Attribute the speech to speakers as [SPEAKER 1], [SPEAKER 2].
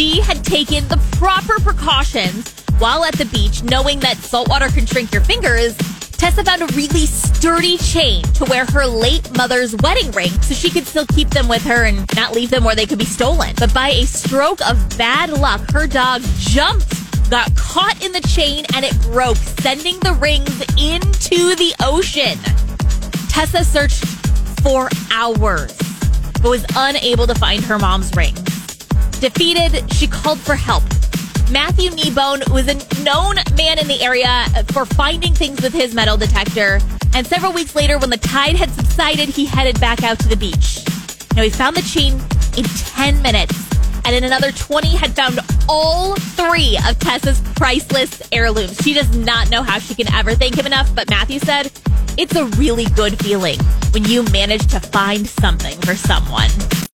[SPEAKER 1] she had taken the proper precautions while at the beach, knowing that saltwater can shrink your fingers. Tessa found a really sturdy chain to wear her late mother's wedding ring so she could still keep them with her and not leave them where they could be stolen. But by a stroke of bad luck, her dog jumped, got caught in the chain, and it broke, sending the rings into the ocean. Tessa searched for hours, but was unable to find her mom's ring. Defeated, she called for help. Matthew Kneebone was a known man in the area for finding things with his metal detector. And several weeks later, when the tide had subsided, he headed back out to the beach. Now, he found the chain in 10 minutes, and in another 20, had found all three of Tessa's priceless heirlooms. She does not know how she can ever thank him enough, but Matthew said, it's a really good feeling when you manage to find something for someone.